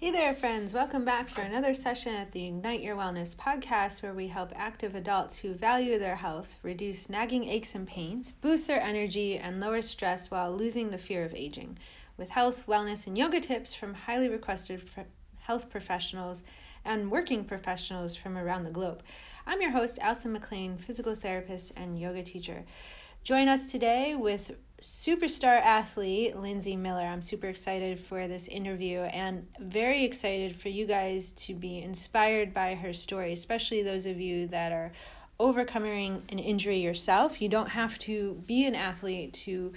Hey there, friends. Welcome back for another session at the Ignite Your Wellness podcast, where we help active adults who value their health reduce nagging aches and pains, boost their energy, and lower stress while losing the fear of aging. With health, wellness, and yoga tips from highly requested health professionals and working professionals from around the globe. I'm your host, Alison McLean, physical therapist and yoga teacher. Join us today with superstar athlete Lindsay Miller. I'm super excited for this interview and very excited for you guys to be inspired by her story, especially those of you that are overcoming an injury yourself. You don't have to be an athlete to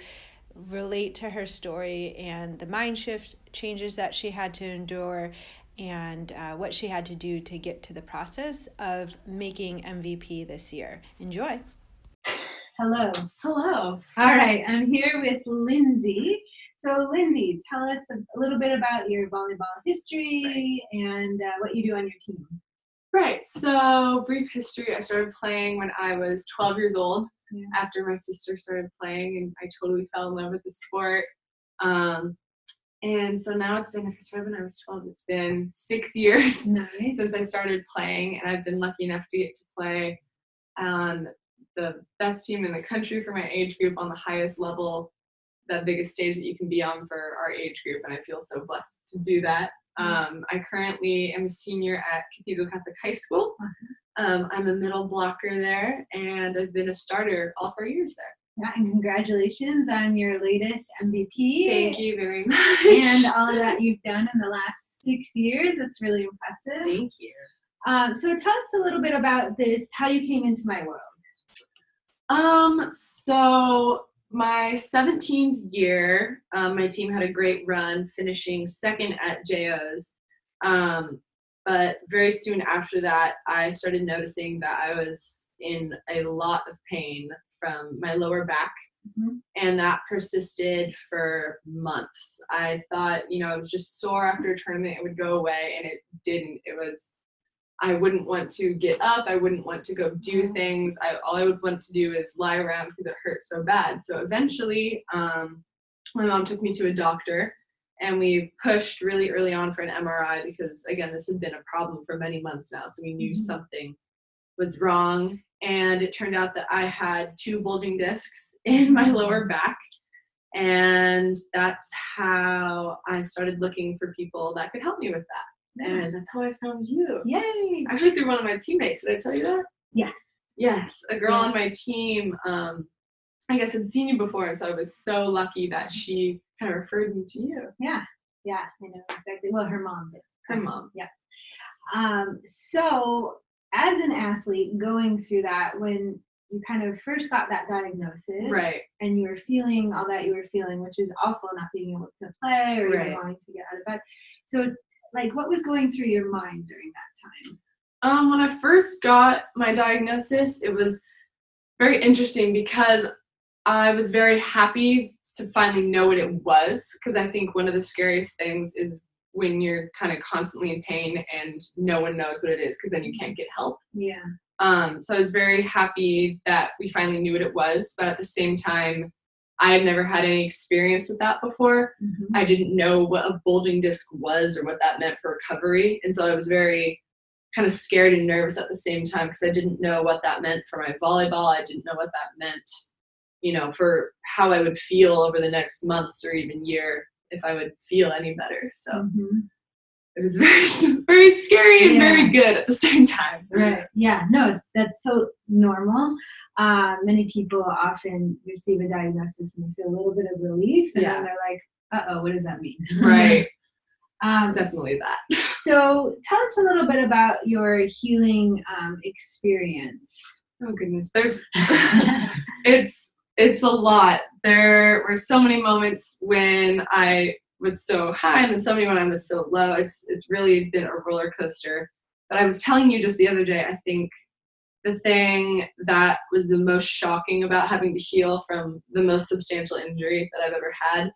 relate to her story and the mind shift changes that she had to endure and uh, what she had to do to get to the process of making MVP this year. Enjoy. Hello. Hello. All right, I'm here with Lindsay. So, Lindsay, tell us a little bit about your volleyball history right. and uh, what you do on your team. Right. So, brief history I started playing when I was 12 years old yeah. after my sister started playing, and I totally fell in love with the sport. Um, and so now it's been, I started when I was 12, it's been six years nice. since I started playing, and I've been lucky enough to get to play um, the best team in the country for my age group on the highest level, the biggest stage that you can be on for our age group, and I feel so blessed to do that. Mm-hmm. Um, I currently am a senior at Cathedral Catholic High School. Uh-huh. Um, I'm a middle blocker there, and I've been a starter all four years there. Yeah, and congratulations on your latest MVP. Thank you very much. And all of that you've done in the last six years. It's really impressive. Thank you. Um, so tell us a little bit about this, how you came into my world. Um, so my 17th year, um, my team had a great run, finishing second at JOs. Um, but very soon after that, I started noticing that I was in a lot of pain from my lower back. Mm-hmm. And that persisted for months. I thought, you know, I was just sore after a tournament, it would go away, and it didn't. It was I wouldn't want to get up. I wouldn't want to go do things. I, all I would want to do is lie around because it hurt so bad. So eventually, um, my mom took me to a doctor and we pushed really early on for an MRI because, again, this had been a problem for many months now. So we knew mm-hmm. something was wrong. And it turned out that I had two bulging discs in my lower back. And that's how I started looking for people that could help me with that and that's how I found you. Yay! Actually, through one of my teammates. Did I tell you that? Yes. Yes, a girl yeah. on my team. Um, I guess had seen you before, and so I was so lucky that she kind of referred me to you. Yeah, yeah, I know exactly. Well, her mom did. Her mom. Yeah. Um, so, as an athlete, going through that when you kind of first got that diagnosis, right, and you were feeling all that you were feeling, which is awful, not being able to play or right. wanting to get out of bed. So, like what was going through your mind during that time? Um, when I first got my diagnosis, it was very interesting because I was very happy to finally know what it was because I think one of the scariest things is when you're kind of constantly in pain and no one knows what it is because then you can't get help. Yeah. Um, so I was very happy that we finally knew what it was, but at the same time, I had never had any experience with that before. Mm-hmm. I didn't know what a bulging disc was or what that meant for recovery. And so I was very kind of scared and nervous at the same time because I didn't know what that meant for my volleyball. I didn't know what that meant, you know, for how I would feel over the next months or even year if I would feel any better. So mm-hmm it was very very scary and yeah. very good at the same time. Right yeah no that's so normal. Uh, many people often receive a diagnosis and they feel a little bit of relief and yeah. then they're like uh-oh what does that mean? Right. Um, definitely that. so tell us a little bit about your healing um, experience. Oh goodness there's it's it's a lot. There were so many moments when i was so high and then so many when I was so low. It's it's really been a roller coaster. But I was telling you just the other day, I think the thing that was the most shocking about having to heal from the most substantial injury that I've ever had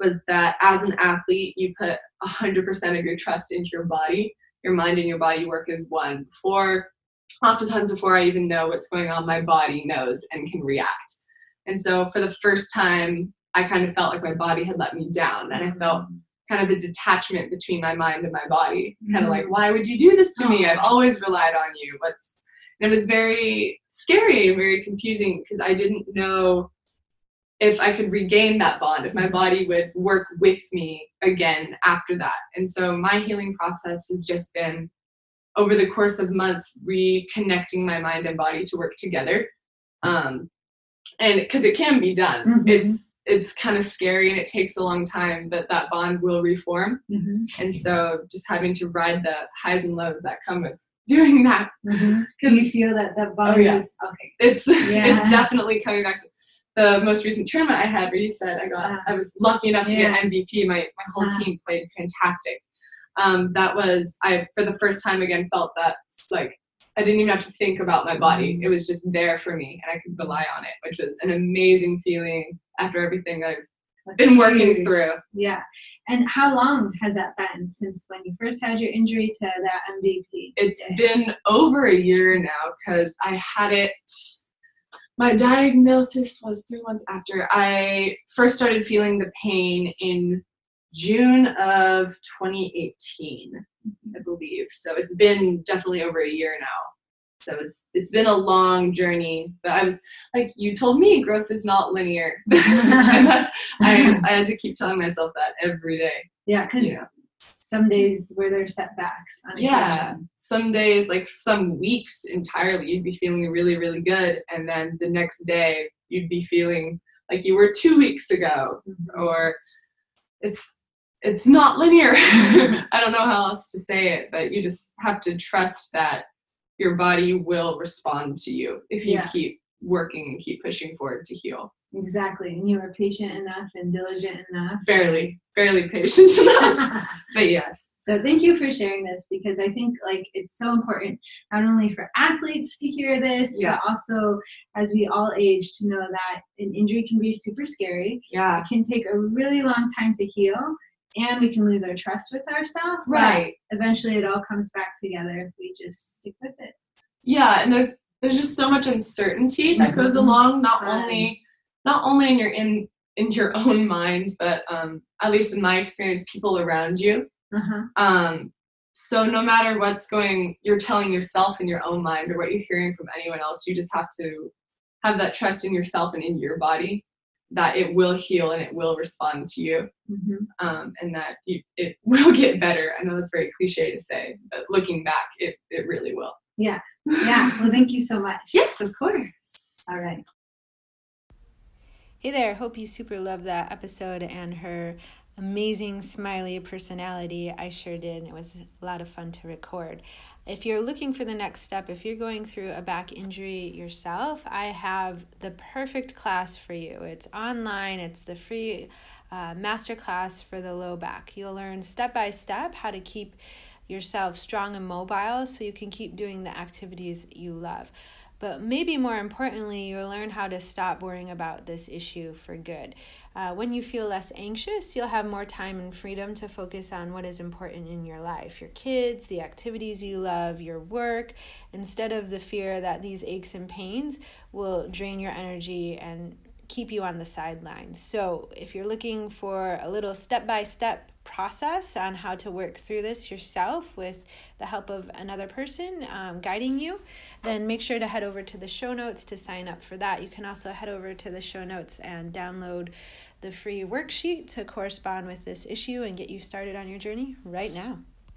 was that as an athlete, you put 100% of your trust into your body. Your mind and your body work as one. Before, oftentimes before I even know what's going on, my body knows and can react. And so for the first time I kind of felt like my body had let me down and I felt kind of a detachment between my mind and my body. Mm-hmm. Kind of like, Mm-hmm. why would you do this to me? Oh. I've always relied on you. What's and it was very scary and very confusing because I didn't know if I could regain that bond, if my body would work with me again after that. And so my healing process has just been over the course of months reconnecting my mind and body to work together. Um, and because it can be done, Mhm. it's it's kind of scary and it takes a long time, but that bond will reform. Mhm. And so just having to ride the highs and lows that come with doing that Mhm. Do you feel that that bond Oh, yeah. is okay? it's Yeah. it's definitely coming back. The most recent tournament I had, where you said I got, Uh, I was lucky enough to yeah. get MVP. My my whole Uh. team played fantastic. Um, that was I for the first time again felt that like I didn't even have to think about my body. It was just there for me, and I could rely on it, which was an amazing feeling after everything I've That's been working huge. through. Yeah. And how long has that been since when you first had your injury to that MVP? It's day? been over a year now because I had it. My diagnosis was three months after I first started feeling the pain in June of 2018, I believe. So it's been definitely over a year now. So it's it's been a long journey. But I was like you told me, growth is not linear, and that's I I had to keep telling myself that every day. Yeah, because some days where there's setbacks. Yeah. occasion. Some days, like some weeks entirely, you'd be feeling really, really good. And then the next day, you'd be feeling like you were two weeks ago. Mhm. Or it's it's not linear. I don't know how else to say it, but you just have to trust that your body will respond to you if you Yeah. keep working and keep pushing forward to heal. Exactly. And you are patient enough and diligent enough. Barely, barely patient enough. but yes. So thank you for sharing this because I think like it's so important not only for athletes to hear this, Yeah. but also as we all age to know that an injury can be super scary. Yeah. It can take a really long time to heal and we can lose our trust with ourselves. Right. Eventually it all comes back together if we just stick with it. yeah and there's there's just so much uncertainty that goes Mhm. along not Right. only not only in your in in your own mind but um at least in my experience people around you Uh-huh. um so no matter what's going you're telling yourself in your own mind or what you're hearing from anyone else you just have to have that trust in yourself and in your body that it will heal and it will respond to you hmm um, and that you, it will get better i know that's very cliche to say but looking back it, it really will Yeah. Yeah. Well, thank you so much. yes of course All right. Hey there, hope you super loved that episode and her amazing smiley personality. I sure did. It was a lot of fun to record. If you're looking for the next step, if you're going through a back injury yourself, I have the perfect class for you. It's online, it's the free uh, masterclass for the low back. You'll learn step by step how to keep yourself strong and mobile so you can keep doing the activities you love. But maybe more importantly, you'll learn how to stop worrying about this issue for good. Uh, when you feel less anxious, you'll have more time and freedom to focus on what is important in your life your kids, the activities you love, your work, instead of the fear that these aches and pains will drain your energy and keep you on the sidelines. So, if you're looking for a little step by step process on how to work through this yourself with the help of another person um, guiding you, then make sure to head over to the show notes to sign up for that. You can also head over to the show notes and download the free worksheet to correspond with this issue and get you started on your journey right now.